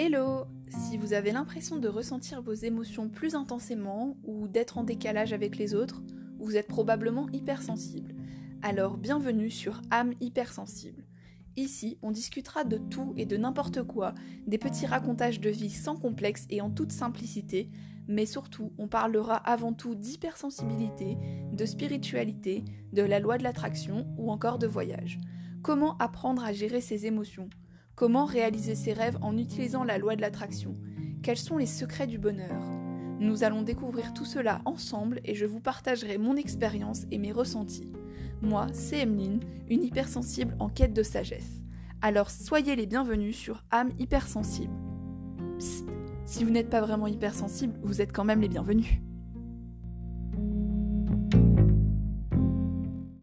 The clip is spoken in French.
Hello Si vous avez l'impression de ressentir vos émotions plus intensément ou d'être en décalage avec les autres, vous êtes probablement hypersensible. Alors bienvenue sur âme hypersensible. Ici, on discutera de tout et de n'importe quoi, des petits racontages de vie sans complexe et en toute simplicité, mais surtout, on parlera avant tout d'hypersensibilité, de spiritualité, de la loi de l'attraction ou encore de voyage. Comment apprendre à gérer ses émotions? Comment réaliser ses rêves en utilisant la loi de l'attraction? Quels sont les secrets du bonheur? Nous allons découvrir tout cela ensemble et je vous partagerai mon expérience et mes ressentis. Moi, c'est Emeline, une hypersensible en quête de sagesse. Alors soyez les bienvenus sur âme hypersensible. Psst, si vous n'êtes pas vraiment hypersensible, vous êtes quand même les bienvenus.